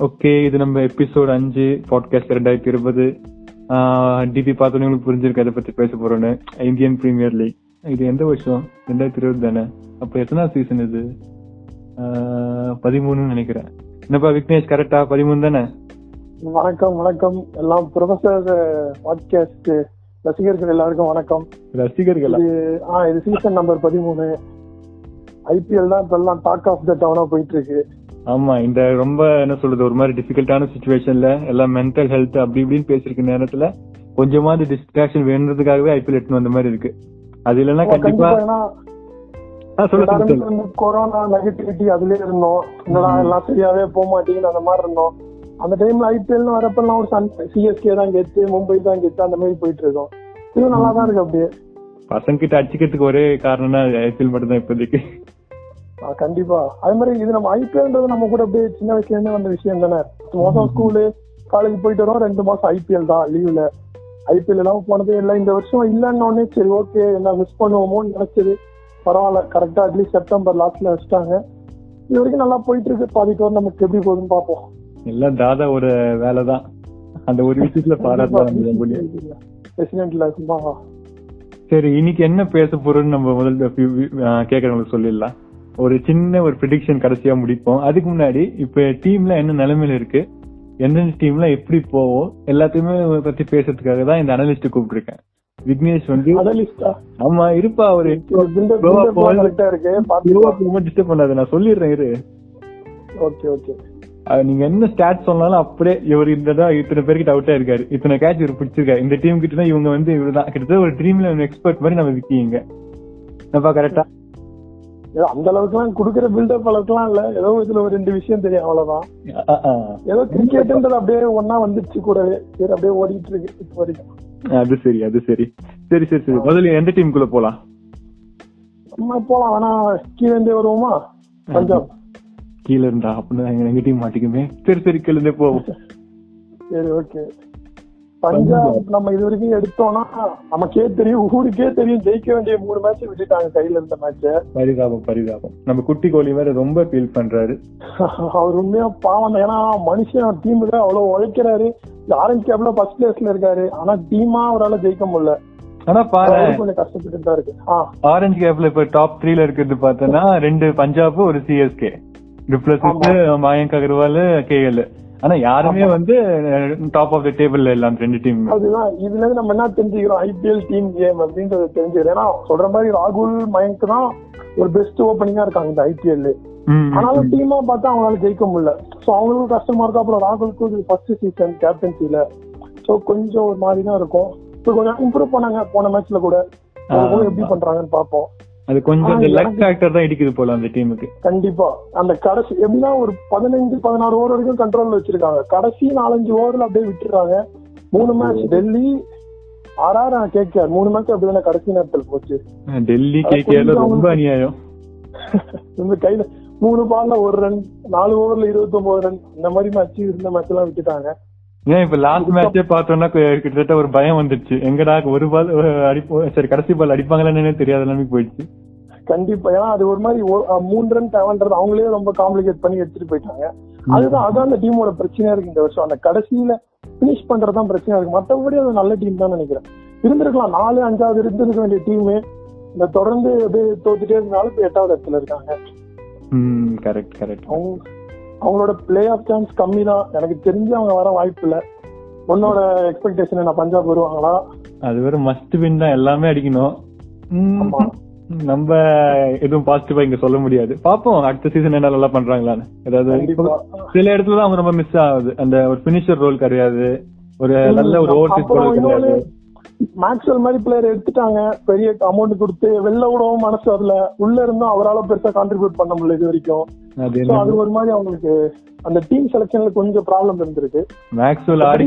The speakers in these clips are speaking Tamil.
ஓகே இது நம்ம எபிசோட் அஞ்சு பாட்காஸ்ட் ரெண்டாயிரத்தி இருபது. டிபி பார்த்தோன்னே உங்களுக்கு புரிஞ்சிருக்கு அதை பத்தி பேச போறோன்னு. இந்தியன் பிரீமியர் லீக் இது எந்த வருஷம்? ரெண்டாயிரத்தி இருபது தானே? அப்ப எத்தனாவது சீசன் இது? பதிமூணுன்னு நினைக்கிறேன். என்னப்பா விக்னேஷ் கரெக்டா பதிமூணு தானே? வணக்கம் வணக்கம். எல்லாம் ப்ரொஃபசர் பாட்காஸ்ட் ரசிகர்கள் எல்லாருக்கும் வணக்கம். ரசிகர்களா? ஆ இது சீசன் நம்பர் பதிமூணு. ஐபிஎல் தான் இப்ப எல்லாம் டாக் ஆஃப் த டவுனா போயிட்டு இருக்கு. ஆமா இந்த ரொம்ப என்ன சொல்றது ஒரு மாதிரி டிஃபிகல்ட்டான சுச்சுவேஷன்ல எல்லாம் மென்டல் ஹெல்த் அப்படி இப்படின்னு பேசிருக்க நேரத்துல கொஞ்சமாவது டிஸ்ட்ராக்ஷன் வேணுன்றதுக்காகவே ஐபிஎல் எட்டுன்னு வந்த மாதிரி இருக்கு. அது இல்லைன்னா கண்டிப்பா கொரோனா நெகட்டிவிட்டி அதுலயே இருந்தோம். என்னடா எல்லாம் சரியாவே போக மாட்டேங்குது அந்த மாதிரி இருந்தோம். அந்த டைம்ல ஐபிஎல் வரப்பெல்லாம் ஒரு சன் சிஎஸ்கே தான் கெத்து மும்பை தான் கெத்து அந்த மாதிரி போயிட்டு இருக்கோம் இது நல்லா தான் இருக்கு அப்படியே. பசங்க கிட்ட அடிச்சுக்கிறதுக்கு ஒரே காரணம்னா ஐபிஎல் மட்டும் தான் இப்போதைக்கு. கண்டிப்பா. அதே மாதிரி இது நம்ம ஐபிஎல்ன்றது நம்ம கூட அப்படியே சின்ன வயசுல இருந்தே வந்த விஷயம் தானே? மாசம் ஸ்கூலு காலேஜ் போயிட்டு வரோம் ரெண்டு மாசம் ஐபிஎல் தான் லீவ்ல ஐபிஎல் எல்லாம் போனதே இல்லை. இந்த வருஷம் இல்லைன்னு உடனே சரி ஓகே என்ன மிஸ் பண்ணுவோமோன்னு நினைச்சது. பரவாயில்ல கரெக்டா அட்லீஸ்ட் செப்டம்பர் லாஸ்ட்ல வச்சுட்டாங்க. இது வரைக்கும் நல்லா போயிட்டு இருக்கு பாதி டோர் நமக்கு எப்படி போகுதுன்னு பார்ப்போம். எல்லாம் தாதா ஒரு வேலை தான். அந்த ஒரு விஷயத்துல சும்மா சரி இன்னைக்கு என்ன பேச போறோம்னு நம்ம முதல்ல கேக்குறவங்களுக்கு சொல்லிடலாம். ஒரு சின்ன ஒரு ப்ரிடிக்ஷன் கடைசியா முடிப்போம். அதுக்கு முன்னாடி இப்ப டீம்ல என்ன நிலைமையில இருக்கு? எந்தெந்த டீம்ல எப்படி போவோம் எல்லாத்தையுமே பத்தி பேசுறதுக்காக தான் இந்த அனலிஸ்ட் கூப்பிட்டுருக்கேன். விக்னேஷ் வந்து ஆமா இருப்பா ஒரு டிஸ்டர்ப் பண்ணாத நான் சொல்லிடுறேன் இரு. Okay okay. நீங்க என்ன ஸ்டாட் சொன்னாலும் அப்படியே இவர் இந்த தான் இத்தனை பேருக்கு அவுட்டா இருக்காரு. இத்தனை கேட்ச் இவர் பிடிச்சிருக்காரு இந்த டீம் கிட்ட தான் இவங்க வந்து இவர்தான். கிட்டத்தட்ட ஒரு ட்ரீம்ல எக்ஸ்பர்ட் மாதிரி நம்ம விக்கிங்க என்னப்பா கரெக்டா ஏதோ அந்த அளவுக்குலாம் குடுக்குற பில்டப் அளவுக்குலாம் இல்ல. ஏதோ இதுல ஒரு ரெண்டு விஷயம் தெரியும் அவ்வளவுதான். ஏதோ கிரிக்கெட்ன்றது அப்படியே ஒன்னா வந்துச்சு கூடவே. சரி அப்படியே ஓடிட்டு இருக்கு இப்போ வரைக்கும். அது சரி அது சரி. சரி சரி சரி. முதல்ல எந்த டீமுக்குள்ள போலாம்? நம்ம போலாம். வேணா கீழே இருந்தே வருவோமா? பஞ்சாப். கீழ இருந்தா அப்படின்னா எங்க எங்க டீம் மாட்டிக்குமே. சரி சரி கீழ இருந்தே போவோம். சரி ஓகே. பஞ்சாப் நம்ம இது வரைக்கும் எடுத்தோம்னா நமக்கே தெரியும் ஊருக்கே தெரியும் ஜெயிக்க வேண்டிய மூணு மேட்ச் விட்டுட்டாங்க கையில இருந்த மேட்ச பரிதாபம் பரிதாபம். நம்ம குட்டி கோலி வேற ரொம்ப ஃபீல் பண்றாரு. அவர் உண்மையா பாவம். ஏன்னா மனுஷன் டீமுக்கு அவ்வளவு உழைக்கிறாரு. ஆரஞ்சு கேப்ல ஃபர்ஸ்ட் பிளேஸ்ல இருக்காரு. ஆனா டீமா அவரால ஜெயிக்க முடியல. ஆனா பாரு கஷ்டப்பட்டு இருக்கு. ஆரஞ்சு கேப்ல இப்ப டாப் த்ரீல இருக்கிறது பார்த்தோன்னா ரெண்டு பஞ்சாப் ஒரு சிஎஸ்கே ரிப்ளஸ் மயங்க் அகர்வால் கேஎல் ஆனா யாருமே வந்து டாப் ஆஃப் த டேபிள்ல இல்ல அந்த ரெண்டு டீம் அதுதான் இதுல இருந்து நம்ம என்ன தெரிஞ்சுக்கிறோம்? ஐபிஎல் டீம் கேம் அப்படின்றத தெரிஞ்சுக்கிறோம். ஏன்னா சொல்ற மாதிரி ராகுல் மயங்க் தான் ஒரு பெஸ்ட் ஓப்பனிங்கா இருக்காங்க இந்த ஐபிஎல் ஆனாலும் டீமா பார்த்தா அவங்களால ஜெயிக்க முடியல. சோ அவங்களுக்கும் கஷ்டமா இருக்கும். அப்புறம் ராகுலுக்கும் இது ஃபர்ஸ்ட் சீசன் கேப்டன்சில சோ கொஞ்சம் ஒரு மாதிரி தான் இருக்கும். இப்போ கொஞ்சம் இம்ப்ரூவ் பண்ணாங்க. போன மேட்ச்ல கூட. எப்படி பண்றாங்கன்னு பார்ப்போம். அது கொஞ்சம் லக் ஃபேக்டர் தான் இடிக்குது போல அந்த டீமுக்கு கண்டிப்பா. அந்த கடைசி எப்படின்னா ஒரு பதினஞ்சு பதினாறு ஓவர் வரைக்கும் கண்ட்ரோல்ல வச்சிருக்காங்க. கடைசி நாலஞ்சு ஓவர்ல அப்படியே விட்டுறாங்க. மூணு மேட்ச் டெல்லி ஆர்ஆர் கேகேஆர் மூணு மேட்ச் அப்படிதானே கடைசி நேரத்தில் போச்சு. டெல்லி கேகேல ரொம்ப அநியாயம். இந்த கையில மூணு பால்ல ஒரு ரன் நாலு ஓவர்ல இருபத்தி ஒன்பது ரன் இந்த மாதிரி மேட்ச் இருந்த மேட்ச் எல்லாம் விட்டுட்டாங்க. ஏன் இப்ப லாஸ்ட் மேட்சே பார்த்தோம்னா கு- கிட்டத்தட்ட ஒரு பயம் வந்துருச்சு. எங்கடா ஒரு பால் அடிப்போம் சரி கடைசி பால் அடிப்பாங்களான்னு தெரியாத நிலைமைக்கு போயிடுச்சு. கண்டிப்பா. ஏன்னா அது ஒரு மாதிரி மூணு ரன் தேவைன்றது அவங்களே ரொம்ப காம்ப்ளிகேட் பண்ணி எடுத்துட்டு போயிட்டாங்க. அதுதான் அதான் அந்த டீமோட பிரச்சனையா இருக்கு இந்த வருஷம். அந்த கடைசியில பினிஷ் பண்றதுதான் பிரச்சனையா இருக்கு. மத்தபடி அது நல்ல டீம் தான் நினைக்கிறேன். இருந்திருக்கலாம். நாலு அஞ்சாவது இருந்திருக்க வேண்டிய டீம் இந்த தொடர்ந்து அப்படியே தோத்துட்டே இருந்தாலும் இப்ப எட்டாவது இடத்துல இருக்காங்க. கரெக்ட் கரெக்ட் அவங்க அவங்களோட பிளே ஆஃப் சான்ஸ் கம்மி தான். எனக்கு தெரிஞ்சு அவங்க வர வாய்ப்பு இல்ல. உன்னோட எக்ஸ்பெக்டேஷன் என்ன? பஞ்சாப் வருவாங்களா? அது வேற மஸ்ட் வின் தான். எல்லாமே அடிக்கணும். ஆமா. நம்ம எதுவும் பாசிட்டிவா இங்க சொல்ல முடியாது. பாப்போம் அடுத்த சீசன் என்ன நல்லா பண்றாங்களான்னு. ஏதாவது சில இடத்துல தான் அவங்க ரொம்ப மிஸ் ஆகுது. அந்த ஒரு பினிஷர் ரோல் கிடையாது. ஒரு நல்ல ஒரு ஓவர் அப்புறம் கிடையாது. மேக்ஸ்வெல் மாதிரி பிளேயர் எடுத்துட்டாங்க. பெரிய அமௌண்ட் கொடுத்து வெளில விடவும் மனசு அதுல உள்ள இருந்தும் அவரால பெருசா கான்ட்ரிபியூட் பண்ண முடியல இது வரைக்கும். அது ஒரு மாதிரி அவங்களுக்கு அந்த டீம் செலக்ஷன்ல கொஞ்சம் ப்ராப்ளம் இருந்திருக்கு. மேக்ஸ்வெல் ஆடி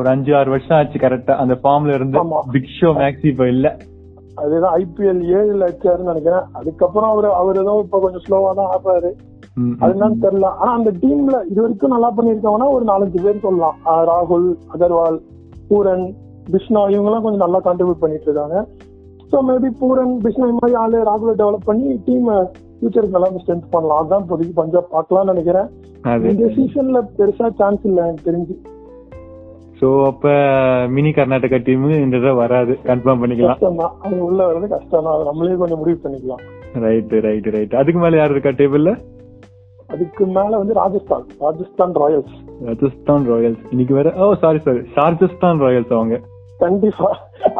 ஒரு அஞ்சு ஆறு வருஷம் ஆச்சு கரெக்டா அந்த ஃபார்ம்ல இருந்து. பிக் ஷோ மேக்ஸ் இப்ப இல்ல. அதுதான் ஐபிஎல் ஏழுல வச்சாருன்னு நினைக்கிறேன். அதுக்கப்புறம் அவர் அவர் ஏதோ இப்ப கொஞ்சம் ஸ்லோவா தான் ஆடுறாரு. ம், அது என்னன்னு தெரியல. ஆனா அந்த டீம்ல இது வரைக்கும் நல்லா பண்ணிருக்கவனா ஒரு நாலஞ்சு பேர் சொல்லலாம். ராகுல் அகர்வால் பூரன் பிஷ்ணா இவங்க எல்லாம் கொஞ்சம் நல்லா கான்ட்ரிபியூட் பண்ணிட்டு இருக்காங்க. ஸோ மேபி பூரன் பிஷ்ணா இந்த மாதிரி ஆளு ராகுல டெவலப் பண்ணி டீம் ஃபியூச்சருக்கு நல்லா ஸ்ட்ரென்த் பண்ணலாம். அதான் இப்போதைக்கு பஞ்சாப் பார்க்கலாம்னு நினைக்கிறேன். இந்த சீசன்ல பெருசா சான்ஸ் இல்ல எனக்கு தெரிஞ்சு. சோ அப்ப மினி கர்நாடகா டீம் இந்த தடவை வராது. கன்ஃபார்ம் பண்ணிக்கலாம். கஷ்டம் தான் அவங்க உள்ள வர்றது கஷ்டம் தான் அது நம்மளே கொஞ்சம் முடிவு பண்ணிக்கலாம். ரைட் ரைட் ரைட் அதுக்கு மேல யார் இருக்கா டேபிள்ல அதுக்கு மேல வந்து ராஜஸ்தான். ராஜஸ்தான் ராயல்ஸ் ராஜஸ்தான் ராயல்ஸ் இன்னைக்கு வேற ஓ சாரி சாரி ஷார்ஜஸ்தான் ராயல்ஸ் அவங்க. கண்டிப்பா.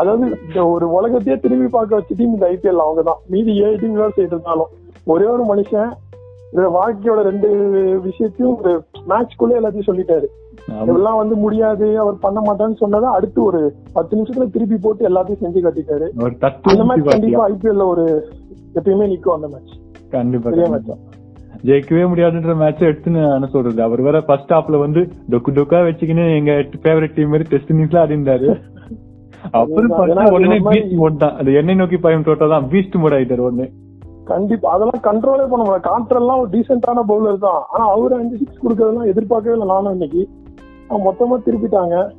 அதாவது ஒரு உலகத்தையே திரும்பி பார்க்க வச்ச டீம் இந்த ஐபிஎல் அவங்க தான். மீதி ஏழு டீம் வேலை செய்யிட்டு இருந்தாலும் ஒரே ஒரு மனுஷன் இந்த வாழ்க்கையோட ரெண்டு விஷயத்தையும் ஒரு மேட்ச்க்குள்ளே எல்லாத்தையும் சொல்லிட்டாரு. இதெல்லாம் வந்து முடியாது அவர் பண்ண மாட்டான்னு சொன்னதை அடுத்து ஒரு பத்து நிமிஷத்துல திருப்பி போட்டு எல்லாத்தையும் செஞ்சு கட்டிட்டாரு. அந்த மேட்ச்? கண்டிப்பா ஐபிஎல்ல ஒரு எப்பயுமே நிக்கும் அந்த மேட்ச் கண்டிப்பா ஜெயிக்கவே முடியாதுன்ற மேட்ச் எடுத்து நான் சொல்றது. அவர் வேற ஃபர்ஸ்ட் ஹாப்ல வந்து டொக்கு டொக்கா வச்சுக்கின்னு எங்க ஃபேவரட் டீம் மாதிரி டெஸ்ட் இன்னிங்ஸ்ல ஆடிந்தாரு அப்புறம் உடனே பீஸ்ட் மோட் தான். அது எண்ணெய் நோக்கி பயம் தோட்டா தான் பீஸ்ட் மோட் ஆயிட்டாரு உடனே. கண்டிப்பா அதெல்லாம் கண்ட்ரோலே பண்ண முடியல கான்ட்ரெல்லாம் ஒரு டீசென்டான பவுலர் தான். ஆனா அவரு அஞ்சு சிக்ஸ் கொடுக்கறதெல்லாம் எதிர்பார்க்கவே இல்லை நானும் இன்னைக்கு. மொத்தமா திருப்பிட்டாங்க.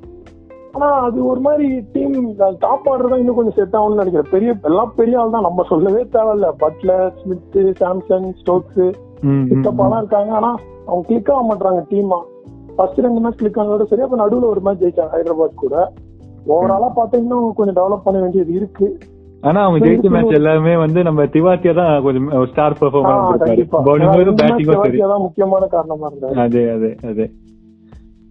ஆனா அது ஒரு மாதிரி டீம் டாப் ஆர்டர் தான் இன்னும் கொஞ்சம் செட் ஆகும்னு நினைக்கிறேன். பெரிய எல்லாம் பெரிய ஆள் தான். நம்ம சொல்லவே தேவையில்ல. பட்லர் ஸ்மித் சாம்சன் ஸ்டோக்ஸ் ம், ம், பிக்கப்பாலாம் இருக்காங்க. ஆனா அவங்க கிளிக் ஆக மாட்டாங்க டீமா ஃபர்ஸ்ட் ரெண்டு மேட்ச் கிளிக் ஆனதோட சரி அப்ப நடுவுல ஒரு மேட்ச் ஜெயிச்சாங்க ஹைதராபாத் கூட. ஓவராலா பார்த்தா இன்னும் கொஞ்சம் டெவலப் பண்ண வேண்டியது இருக்கு. ஆனா அவங்க ஜெயிச்ச மேட்ச் எல்லாமே வந்து நம்ம திவாத்தியா தான் கொஞ்சம் ஸ்டார் ஆ, பெர்ஃபார்மன்ஸ் கண்டிப்பா. பவுலிங் ஏன்னா ரெண்டு match பேட்டிங்கும் சரி. தெவாத்தியா தான் முக்கியமான காரணமா இருந்தாரு. அதே அதே அதே.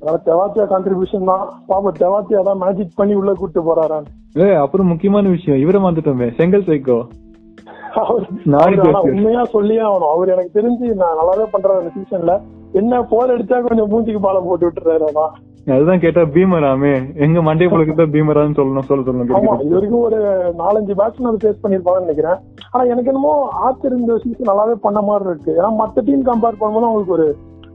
அதனால தெவாத்தியா கான்ட்ரிபியூஷன் தான். பாப்பா தெவாத்தியா தான் மேஜிக் பண்ணி உள்ள கூட்டு போறாரான்னு. ஏ அப்புறம் முக்கியமான விஷயம் இவரை வந்துட்டோமே செங்கல் சைக்கோ. உண்மையா சொல்லியே ஆகணும். அவர் எனக்கு தெரிஞ்சு நான் நல்லாவே பண்றாரு அந்த சீசன்ல என்ன போர் அடிச்சா கொஞ்சம் மூஞ்சிக்கு பாலம் போட்டு விட்டுறாரு அதான் அதுதான் கேட்டா பீமராமே. எங்க மண்டே புழுக்கு பீமரான்னு சொல்லணும் சொல்ல சொல்லணும். இது வரைக்கும் ஒரு நாலஞ்சு பேட்ஸ்மேன் அதை ஃபேஸ் பண்ணிருப்பாங்கன்னு நினைக்கிறேன். ஆனா எனக்கு என்னமோ ஆத்தர் இந்த சீசன் நல்லாவே பண்ண மாதிரி இருக்கு. ஏன்னா மத்த டீம் கம்பேர் பண்ணும்போது அவங்களுக்கு ஒரு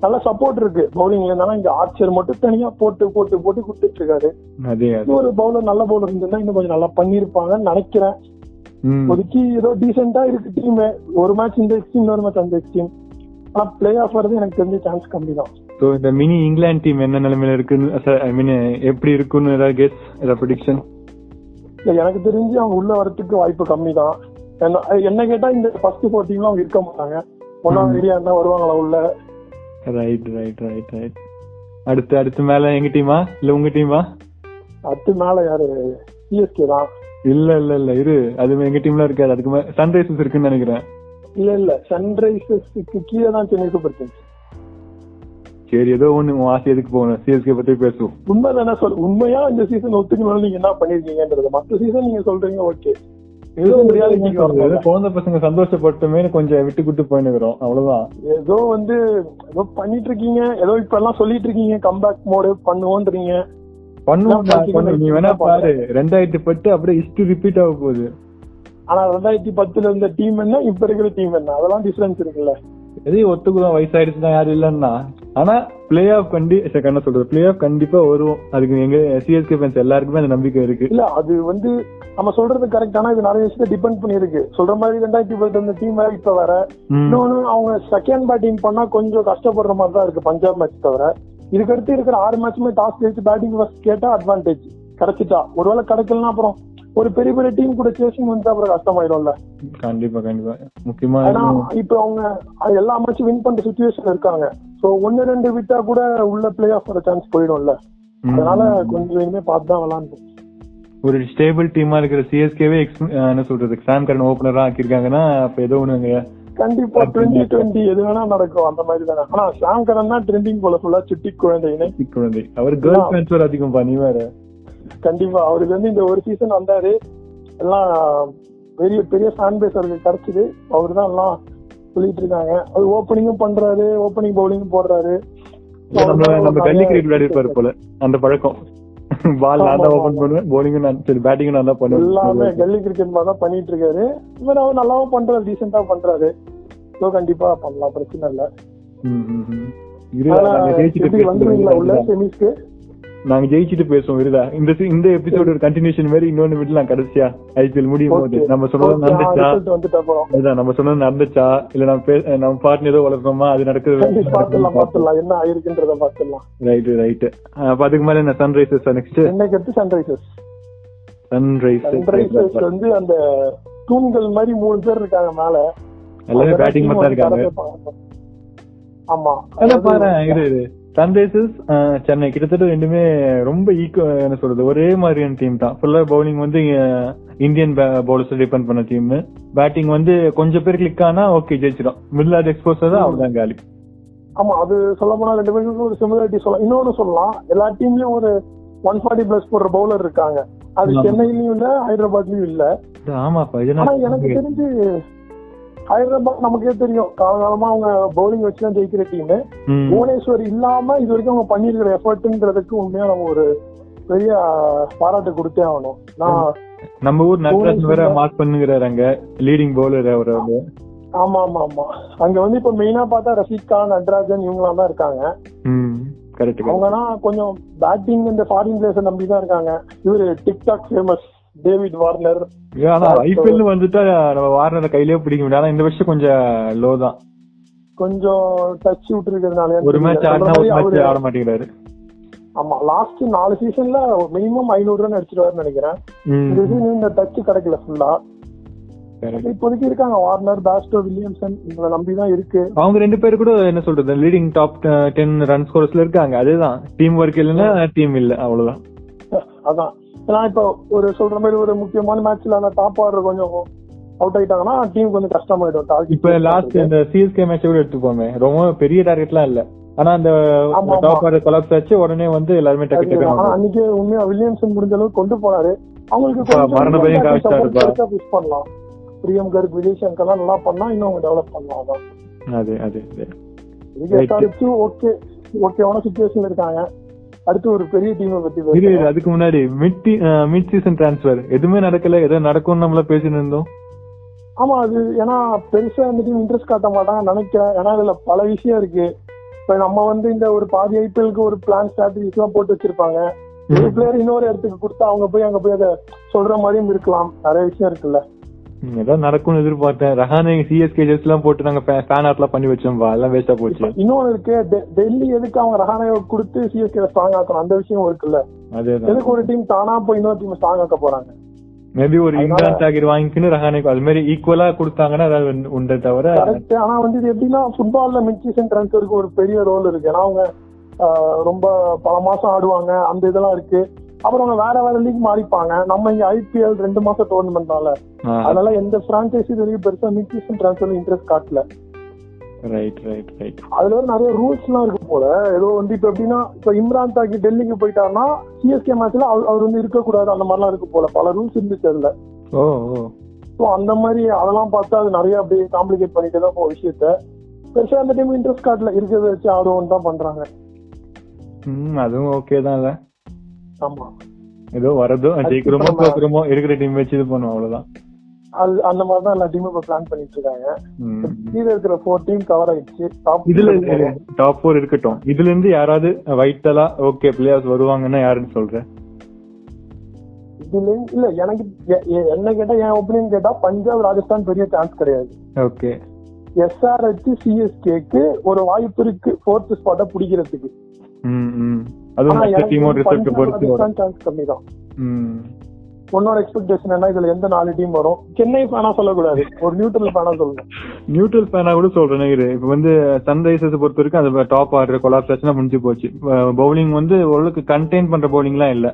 நல்ல சப்போர்ட் இருக்கு. பவுலிங்ல இருந்தாலும் இங்க ஆர்ச்சர் மட்டும் தனியா போட்டு போட்டு போட்டு கொடுத்துட்டு இருக்காரு. ஒரு பவுலர் நல்ல பவுலர் இருந்திருந்தா இன்னும் கொஞ்சம் நல்லா பண்ணிருப்பாங்கன்னு நினைக்கிறேன். ஒதுக்கி ஏதோ டீசெண்டா இருக்கு டீம் ஒரு மேட்ச் இந்த எக்ஸ்டீம் இன்னொரு மேட்ச் அந்த எக்ஸ்டீம் ஆனா பிளே ஆஃப் வரது எனக்கு தெரிஞ்ச சான்ஸ் கம்மி தான் So, இந்த மினி இங்கிலாந்து டீம் என்ன நிலைமையில இருக்குன்னு ஐ மீன் எப்படி இருக்குன்னு ஏதாவது கெஸ் ஏதாவது ப்ரிடிக்ஷன் இல்ல எனக்கு தெரிஞ்சு அவங்க உள்ள வரதுக்கு வாய்ப்பு கம்மி தான் என்ன- கேட்டா இந்த ஃபர்ஸ்ட் ஃபோர் டீம்ல அவங்க இருக்க மாட்டாங்க. ஒன்னாம் ஐடியா இருந்தா வருவாங்களா உள்ள? ரைட் ரைட் ரைட் ரைட் அடுத்து அடுத்து மேல எங்க டீமா இல்ல உங்க டீமா அடுத்து மேல யாரு? சிஎஸ்கே தான். இல்ல இல்ல இல்ல இரு. அது எங்க டீம்ல இருக்காது. அதுக்கு மேல சன்ரைசர்ஸ் இருக்குன்னு நினைக்கிறேன். இல்ல இல்ல. சன்ரைசர்ஸ்க்கு கீழே தான் சென்னை சூப்பர் கிங்ஸ் சரி ஏதோ ஒண்ணு உன் ஆசை எதுக்கு போகணும். சிஎஸ்கே பத்தி பேசுவோம். உண்மை தானே சொல் உண்மையா இந்த சீசன் ஒத்துக்கணும் நீங்க என்ன பண்ணிருக்கீங்கன்றது மத்த சீசன் நீங்க சொல்றீங்க ஓகே ஏதோ வரணும் குழந்தை பசங்க சந்தோஷப்பட்டுமே கொஞ்சம் விட்டு விட்டு போயினுக்கிறோம் அவ்வளவுதான். ஏதோ வந்து ஏதோ பண்ணிட்டு இருக்கீங்க ஏதோ இப்ப எல்லாம் சொல்லிட்டு இருக்கீங்க கம்பேக் மோடு பண்ணுவோன்றீங்க பண்ணுவோம். நீ வேணா பாரு. ரெண்டாயிரத்தி பத்து அப்படியே ஹிஸ்டரி ரிப்பீட் ஆக போகுது. ஆனா ரெண்டாயிரத்தி பத்துல இருந்த டீம் என்ன? இப்ப இருக்கிற டீம் என்ன? அதெல்லாம் டிஃபரன்ஸ் இருக்குல்ல. எதையும் ஒத்துக்குதான் வயசாயிடுச்சுன்னா யாரும் இல்லன்னா. ஆனா பிளே ஆஃப் கண்டி என்ன சொல்றது? பிளே ஆஃப் கண்டிப்பா வரும். அதுக்கு எங்க சிஎஸ்கே ஃபேன்ஸ் எல்லாருக்குமே அந்த நம்பிக்கை இருக்கு. இல்ல அது வந்து நம்ம சொல்றது கரெக்ட் ஆனா இது நிறைய விஷயத்த டிபெண்ட் பண்ணிருக்கு சொல்ற மாதிரி ரெண்டாயிரத்தி பத்து இருந்த டீம் வேற இப்ப வேற. இன்னொன்னு அவங்க செகண்ட் பேட்டிங் பண்ணா கொஞ்சம் கஷ்டப்படுற மாதிரி தான் இருக்கு பஞ்சாப் மேட்ச் தவிர. இதுக்கடுத்து இருக்கிற ஆறு மேட்சுமே டாஸ் ஜெயிச்சு பேட்டிங் ஃபர்ஸ்ட் கேட்டா அட்வான்டேஜ் கிடைச்சிட்டா. ஒருவேளை கிடைக்கலன்னா அப்புறம் ஒரு பெரிய பெரிய டீம் கூட சேசிங் வந்து அப்புறம் கஷ்டமாயிடும்ல. கண்டிப்பா கண்டிப்பா. முக்கியமா இப்ப அவங்க எல்லா மேட்சும் வின் பண்ற சுச்சுவேஷன் இருக்காங்க. சோ ஒன்னு ரெண்டு விட்டா கூட உள்ள பிளே ஆஃப் வர சான்ஸ் போயிடும்ல. அதனால கொஞ்சம் இனிமே பார்த்து தான் விளாண்டு ஒரு ஸ்டேபிள் டீமா இருக்கிற சிஎஸ்கேவே என்ன சொல்றது சாம் கரன் ஓபனரா ஆக்கியிருக்காங்கன்னா அப்ப ஏதோ ஒண்ணு கண்டிப்பா டுவெண்ட்டி டுவெண்ட்டி எது வேணா நடக்கும் அந்த மாதிரி தானே. ஆனா சாங்கரன் தான் ட்ரெண்டிங் போல ஃபுல்லா சுட்டி குழந்தைன்னு குழந்தை. அவர் கேர்ள் வேற அதிகம் பண்ணி வேற. கண்டிப்பா. அவருக்கு வந்து இந்த ஒரு சீசன் வந்தாரு. எல்லாம் பெரிய பெரிய ஃபேன் பேஸ் அவருக்கு கிடைச்சது. அவரு தான் எல்லாம் சொல்லிட்டு இருக்காங்க. அது ஓப்பனிங்கும் பண்றாரு. ஓப்பனிங் பவுலிங்கும் போடுறாரு. நம்ம கல்லி கிரிக்கெட் விளையாடி இருப்பாரு போல. அந்த பழக்கம். பால் நான் தான் ஓபன் பண்ணுவேன். போலிங்கும் நான் சரி பேட்டிங்கும் நான் தான் எல்லாமே பண்ணுவேன் கல்லி கிரிக்கெட் மாதிரி தான் பண்ணிட்டு இருக்காரு. இவர் அவர் நல்லாவும் பண்றாரு. டீசெண்டா பண்றாரு. ஸோ கண்டிப்பா பண்ணலாம். பிரச்சனை இல்ல. வந்துருவீங்களா உள்ள செமிஸ்க்கு நாங்க ஜெயிச்சுட்டு பேசுவோம் இருடா இந்த இந்த எபிசோட் ஒரு கண்டினியூஷன் மாதிரி இன்னொன்னு விடலாம் கடைசியா. ஐபிஎல் முடியும் போது. நம்ம சொன்னது நடந்துச்சா? அதுதான் நம்ம சொன்னது நடந்துச்சா? இல்ல நம்ம நம்ம பார்ட்னர் ஏதோ வளர்க்கணுமா அது நடக்குது என்ன ஆயிருக்குன்றத பாத்துடலாம் ரைட்டு ரைட்டு அப்ப அதுக்கு மேல என்ன சன்ரைசர்ஸ் நெக்ஸ்ட் சென்னைக்கு அடுத்து சன்ரைசர்ஸ் சன்ரைசர்ஸ் சன்ரைசர்ஸ் வந்து அந்த தூண்கள் மாதிரி மூணு பேர் இருக்காங்க மேல. எல்லாமே பேட்டிங் மட்டும் இருக்காங்க. ஆமா. அதான் பாரு இரு சன்ரைசர்ஸ் சென்னை. கிட்டத்தட்ட ரெண்டுமே ரொம்ப ஈக்குவ என்ன சொல்றது ஒரே மாதிரியான டீம் தான். ஃபுல்லா பவுலிங் வந்து இந்தியன் பவுலர்ஸ் டிபெண்ட் பண்ண டீம் பேட்டிங் வந்து கொஞ்சம் பேர் கிளிக் ஆனா ஓகே ஜெயிச்சிடும் மிடில் ஆர்ட் எக்ஸ்போஸ் தான் அவ்வளவுதான் காலி ஆமா அது சொல்ல போனா ரெண்டு பேருக்கும் ஒரு சிமிலாரிட்டி சொல்லலாம். இன்னொன்னு சொல்லலாம் எல்லா டீம்லயும் ஒரு ஒன் ஃபார்ட்டி பிளஸ் போடுற பவுலர் இருக்காங்க. அது. சென்னையிலயும் இல்ல ஹைதராபாத்லயும் இல்ல. ஆமாப்பா எனக்கு தெரிஞ்சு ஹைதராபாத் நமக்கே தெரியும். காலகாலமா அவங்க பவுலிங் வச்சு தான் ஜெயிக்கிற டீம். புவனேஸ்வர் இல்லாம இது வரைக்கும் அவங்க பண்ணிருக்கிற எஃபர்ட்ங்கிறதுக்கு உண்மையா நம்ம ஒரு பெரிய பாராட்டு கொடுத்தே ஆகணும். நான் நம்ம ஊர் நட்ராஜ் வேற மார்க் பண்ணுங்கிறாரு அங்க. லீடிங் பவுலர் அவர் வந்து. ஆமா ஆமா ஆமா. அங்க வந்து இப்ப மெயினா பார்த்தா ரஷீத் கான் நட்ராஜன் இவங்கலாம் தான் இருக்காங்க. அவங்கன்னா கொஞ்சம் பேட்டிங் இந்த ஃபாரின் பிளேயர்ஸ் நம்பி தான் இருக்காங்க. இவரு டிக்டாக் ஃபேமஸ் டேவிட் வார்னர். ஆனா ஐபிஎல் வந்துட்டா நம்ம வாரண கையிலேயே பிடிக்க முடியாது ஆனா இந்த வருஷம் கொஞ்சம் லோ தான். கொஞ்சம் டச் விட்டு இருக்கிறதுனால ஒரு மேட்ச் ஆடினா ஒரு மேட்ச் ஆட மாட்டேங்கிறாரு. ஆமா லாஸ்ட் நாலு சீசன்ல மினிமம் ஐநூறு ரன் அடிச்சிருவாருன்னு நினைக்கிறேன். இந்த சீசன் இந்த டச் கிடைக்கல ஃபுல்லா. இப்போதைக்கு இருக்காங்க வார்னர் பேஸ்டோ வில்லியம்சன் இவங்களை நம்பி தான் இருக்கு. அவங்க ரெண்டு பேரும் கூட என்ன சொல்றது லீடிங் டாப் டென் ரன் ஸ்கோர்ஸ்ல இருக்காங்க. அதுதான். டீம் ஒர்க் இல்லைன்னா டீம் இல்ல அவ்வளவுதான். அதான். ஏன்னா இப்போ ஒரு சொல்ற மாதிரி ஒரு முக்கியமான மேட்ச்ல அந்த டாப் ஆர்டர் கொஞ்சம் அவுட் ஆயிட்டாங்கன்னா டீம் கொஞ்சம் கஷ்டமாயிடும். Target இப்ப லாஸ்ட் இந்த சிஎஸ்கே மேட்ச் கூட எடுத்துப்போமே. ரொம்ப பெரிய டார்கெட்லாம் இல்ல. ஆனா அந்த டாப் ஆர்டர் கொலாப்ஸ் ஆச்சு உடனே வந்து எல்லாருமே டக்கு டக்கு அன்னைக்கு உண்மையா வில்லியம்சன் முடிஞ்ச அளவுக்கு கொண்டு போனாரு. அவங்களுக்கு மரண பயம். புஷ் பண்ணலாம். பிரியம் கர்க் விஜய் சங்கர்லாம் நல்லா பண்ணா இன்னும் அவங்க டெவலப் பண்ணலாம் அதான். அது அது ஓகே ஓகேவான சுச்சுவேஷன்ல இருக்காங்க. அடுத்து ஒரு பெரிய டீமை பத்தி. அதுக்கு முன்னாடி மிட் மிட் சீசன் டிரான்ஸ்ஃபர் எதுவுமே நடக்கல ஏதோ நடக்கும்னு நம்மள பேசிட்டு இருந்தோம். ஆமா அது ஏன்னா பெருசா இந்த டீம் இன்ட்ரெஸ்ட் காட்ட மாட்டாங்க நினைக்கிறேன். ஏன்னா இதுல பல விஷயம் இருக்கு. இப்ப நம்ம வந்து இந்த ஒரு பாதி ஐபிஎல்க்கு ஒரு பிளான் ஸ்ட்ராட்டஜிஸ் எல்லாம் போட்டு வச்சிருப்பாங்க. ஒரு பிளேயர் இன்னொரு இடத்துக்கு கொடுத்தா அவங்க போய் அங்க போய் அதை சொல்ற மாதிரியும் இருக்கலாம். நிறைய விஷயம் இருக்குல்ல. ம், ஏதோ நடக்கும்னு எதிர்பார்த்தேன். ரஹானே சிஎஸ்கே ஜெஸ் எல்லாம் போட்டு நாங்க ஃபேன் ஆர்ட்லாம் பண்ணி வச்சோம்பா எல்லாம் வேஸ்டா போச்சு. இன்னொன்னு இருக்கு. டெல்லி எதுக்கு அவங்க ரஹானையை கொடுத்து சிஎஸ்கே ஸ்ட்ராங் ஆக்கணும்? அந்த விஷயம் இருக்குல்ல. எதுக்கு ஒரு டீம் தானா போய் இன்னொரு டீம் ஸ்ட்ராங் ஆக்க போறாங்க? மேபி ஒரு இம்ரான் தாகிர் வாங்கிக்கின்னு ரஹானே அது மாதிரி ஈக்குவலா கொடுத்தாங்கன்னா அதாவது உண்டு- தவிர ஆனா வந்து இது எப்படின்னா ஃபுட்பால்ல மிட் சீசன் ட்ரான்ஸ்ஃபருக்கு ஒரு பெரிய ரோல் இருக்கு. ஏன்னா அவங்க ரொம்ப பல மாசம் ஆடுவாங்க. அந்த இதெல்லாம் இருக்கு. அப்புறம் அவங்க வேற வேற லீக் மாறிப்பாங்க. நம்ம இங்க ஐபிஎல் ரெண்டு மாசம் டோர்னமெண்ட்னால அதனால எந்த பிரான்சைசி வரைக்கும் பெருசா மிட் சீசன் ட்ரான்ஸ்ஃபர் இன்ட்ரெஸ்ட் காட்டல. ரைட் ரைட் ரைட் அதுல வந்து நிறைய ரூல்ஸ் எல்லாம் இருக்கு போல. ஏதோ வந்து இப்ப எப்படின்னா இப்ப இம்ரான் தாக்கி டெல்லிக்கு போயிட்டாருன்னா சிஎஸ்கே மேட்ச்ல அவர் வந்து இருக்கக்கூடாது அந்த மாதிரிலாம் இருக்கு போல. பல ரூல்ஸ் இருந்துச்சு அதுல ஸோ அந்த மாதிரி அதெல்லாம் பார்த்தா அது நிறைய அப்படியே காம்ப்ளிகேட் பண்ணிட்டு தான் போகும் விஷயத்த. பெருசா அந்த டைம் இன்ட்ரெஸ்ட் காட்டல. இருக்கிறத வச்சு ஆடுவோம் தான் பண்றாங்க. அதுவும் ஓகே தான் ஆமா. ஏதோ வரதோ ஜெயிக்கிறோமோ தோக்குறோமோ இருக்கிற டீம் வச்சு இது பண்ணுவோம் அவ்வளவுதான். அது அந்த மாதிரி தான் எல்லா டீமும் இப்ப பிளான் பண்ணிட்டு இருக்காங்க. கீழே இருக்கிற ஃபோர் டீம் கவர் ஆயிடுச்சு. டாப் இதுல டாப் ஃபோர் இருக்கட்டும். இதுல இருந்து யாராவது வைட்டலா ஓகே பிளேயர்ஸ் வருவாங்கன்னா யாருன்னு சொல்றேன் இதுல இல்ல எனக்கு என்ன கேட்டா என் ஒப்பீனியன் கேட்டா பஞ்சாப் ராஜஸ்தான் பெரிய சான்ஸ் கிடையாது. ஓகே எஸ்ஆர்ஹெச் சிஎஸ்கேக்கு ஒரு வாய்ப்பு இருக்கு ஃபோர்த் ஸ்பாட்டை பிடிக்கிறதுக்கு. மற்ற எனக்கு டீமோட ரிசல்ட் பொறுத்து வரும். சான்ஸ் கம்மி தான் உன்னோட எக்ஸ்பெக்டேஷன் என்ன? இதுல எந்த நாலு டீம் வரும்? சென்னை ஃபேனா சொல்லக்கூடாது. ஒரு நியூட்ரல் ஃபேனா சொல்லணும் நியூட்ரல் ஃபேனா கூட சொல்றேன் இரு இப்ப வந்து சன்ரைசர்ஸ் பொறுத்த வரைக்கும் அது டாப் ஆர்டர் கொலாப்ஸ் ஆச்சுன்னா முடிஞ்சு போச்சு. பவுலிங் வந்து ஓரளவுக்கு கண்டெயின் பண்ற பவுலிங்லாம் இல்ல.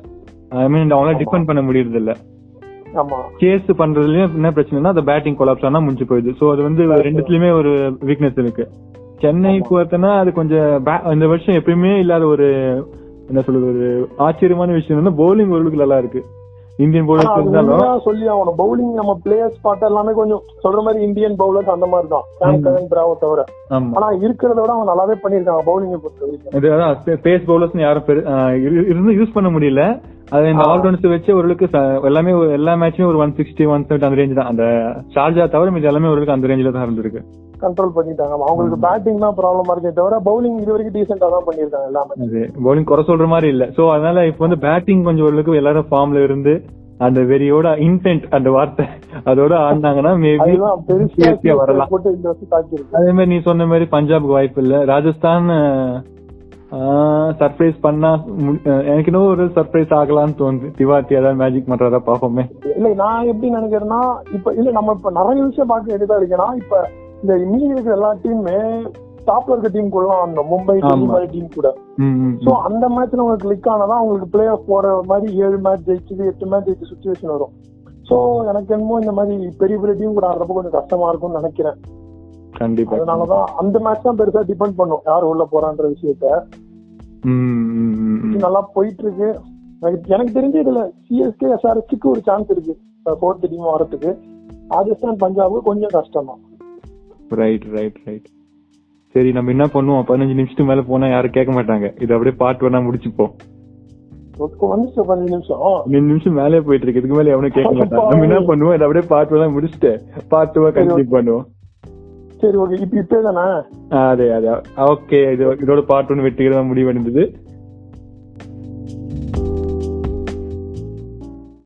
ஐ மீன் அவங்களால. டிஃபெண்ட் பண்ண முடியறது இல்ல ஆமா. சேஸ் பண்றதுலயும் என்ன பிரச்சனைனா அந்த பேட்டிங் கொலாப்ஸ் ஆனா முடிஞ்சு போயிடுது. சோ அது வந்து. ரெண்டுத்துலயுமே ஒரு வீக்னஸ் இருக்கு. சென்னை. பார்த்தனா அது கொஞ்சம் இந்த வருஷம் எப்பயுமே இல்லாத ஒரு என்ன சொல்றது ஒரு ஆச்சரியமான விஷயம் வந்து பவுலிங் ஓரளவுக்கு நல்லா இருக்கு இந்தியன் பவுலர்ஸ் இருந்தாலும் சொல்லி ஆகணும். பவுலிங் நம்ம பிளேயர்ஸ் பார்த்த எல்லாமே கொஞ்சம் சொல்ற மாதிரி இந்தியன் பவுலர்ஸ் அந்த மாதிரி தான் பிராவோ தவிர. ஆனா இருக்கிறத விட அவங்க நல்லாவே பண்ணிருக்காங்க பவுலிங் பொறுத்த அதான் பேஸ் பவுலர்ஸ் யாரும் இருந்து யூஸ் பண்ண முடியல. அது இந்த. ஆல்ரவுண்ட்ஸ் வச்சு ஓரளவுக்கு எல்லாமே ஒரு- எல்லா மேட்சுமே ஒரு ஒன் சிக்ஸ்டி ஒன் செவன்டி அந்த ரேஞ்ச் தான். அந்த ஷார்ஜா தவிர இது எல்லாமே ஓரளவுக்கு அந்த ரேஞ்சில தான் இருந்திருக்கு. கண்ட்ரோல் பண்ணிட்டாங்க. அவங்களுக்கு பேட்டிங் தான் ப்ராப்ளமா இருக்கே தவிர பவுலிங் இது வரைக்கும் டீசெண்டா தான் பண்ணிருக்காங்க எல்லாமே. பவுலிங் குறை சொல்ற மாதிரி இல்ல. சோ அதனால இப்ப வந்து பேட்டிங் கொஞ்சம் ஓரளவுக்கு எல்லாரும் ஃபார்ம்ல இருந்து அந்த வெறியோட இன்டென்ட் அந்த வார்த்தை அதோட ஆடினாங்கன்னா மேபி வரலாம். அதே மாதிரி நீ சொன்ன மாதிரி பஞ்சாப்க்கு வாய்ப்பு இல்ல. ராஜஸ்தான் சர்ப்ரைஸ் பண்ணா எனக்கு இன்னும் ஒரு சர்ப்ரைஸ் ஆகலாம்னு தோணுது. திவாத்தி ஏதாவது மேஜிக் பண்றதா பாப்போமே. இல்ல நான் எப்படி நினைக்கிறேன்னா இப்ப இல்ல நம்ம இப்ப நிறைய விஷயம் பார்க்க வேண்டியதா இருக்குன்னா இப்ப இந்த மீதி இருக்கிற எல்லா டீமுமே டாப்ல இருக்க டீம் கூட ஆடணும். மும்பை. மாதிரி டீம் கூட. சோ அந்த மேட்ச்ல உங்களுக்கு கிளிக் ஆனாதான் உங்களுக்கு பிளே ஆஃப் போற மாதிரி ஏழு மேட்ச் ஜெயிச்சது எட்டு மேட்ச் ஜெயிச்ச சுச்சுவேஷன் வரும். சோ எனக்கு என்னமோ இந்த மாதிரி பெரிய பெரிய டீம் கூட ஆடுறப்ப கொஞ்சம் கஷ்டமா இருக்கும்னு நினைக்கிறேன். கண்டிப்பா. அதனாலதான் அந்த மேட்ச் தான் பெருசா டிபெண்ட் பண்ணும். யார் உள்ள போறான்ற விஷயத்த. நல்லா போயிட்டு இருக்கு எனக்கு- எனக்கு தெரிஞ்சு இதுல சிஎஸ்கே எஸ்ஆர்எஸ்க்கு ஒரு சான்ஸ் இருக்கு. ஃபோர்த் டீம் வரதுக்கு ராஜஸ்தான் பஞ்சாபுக்கு கொஞ்சம் கஷ்டம் தான் ரைட் ரைட் ரைட் சரி நம்ம என்ன பண்ணுவோம்? பதினஞ்சு நிமிஷத்துக்கு மேல போனா யாரும் கேட்க மாட்டாங்க. இது அப்படியே பார்ட் வேணா முடிச்சுப்போம். பதினஞ்சு நிமிஷம்? ரெண்டு நிமிஷம் மேலே போயிட்டு இருக்கு. இதுக்கு மேல எவனும் கேட்க மாட்டாங்க நம்ம என்ன பண்ணுவோம்? இதை அப்படியே பார்ட் வேணா முடிச்சுட்டு பார்ட் டூவா கண்டினியூ பண்ணுவோம். சரி ஓகே. இப்ப இப்பே தானே அதே அதே. ஓகே இது இதோட பார்ட் ஒன்று வெற்றிகரமா முடிவடைந்தது.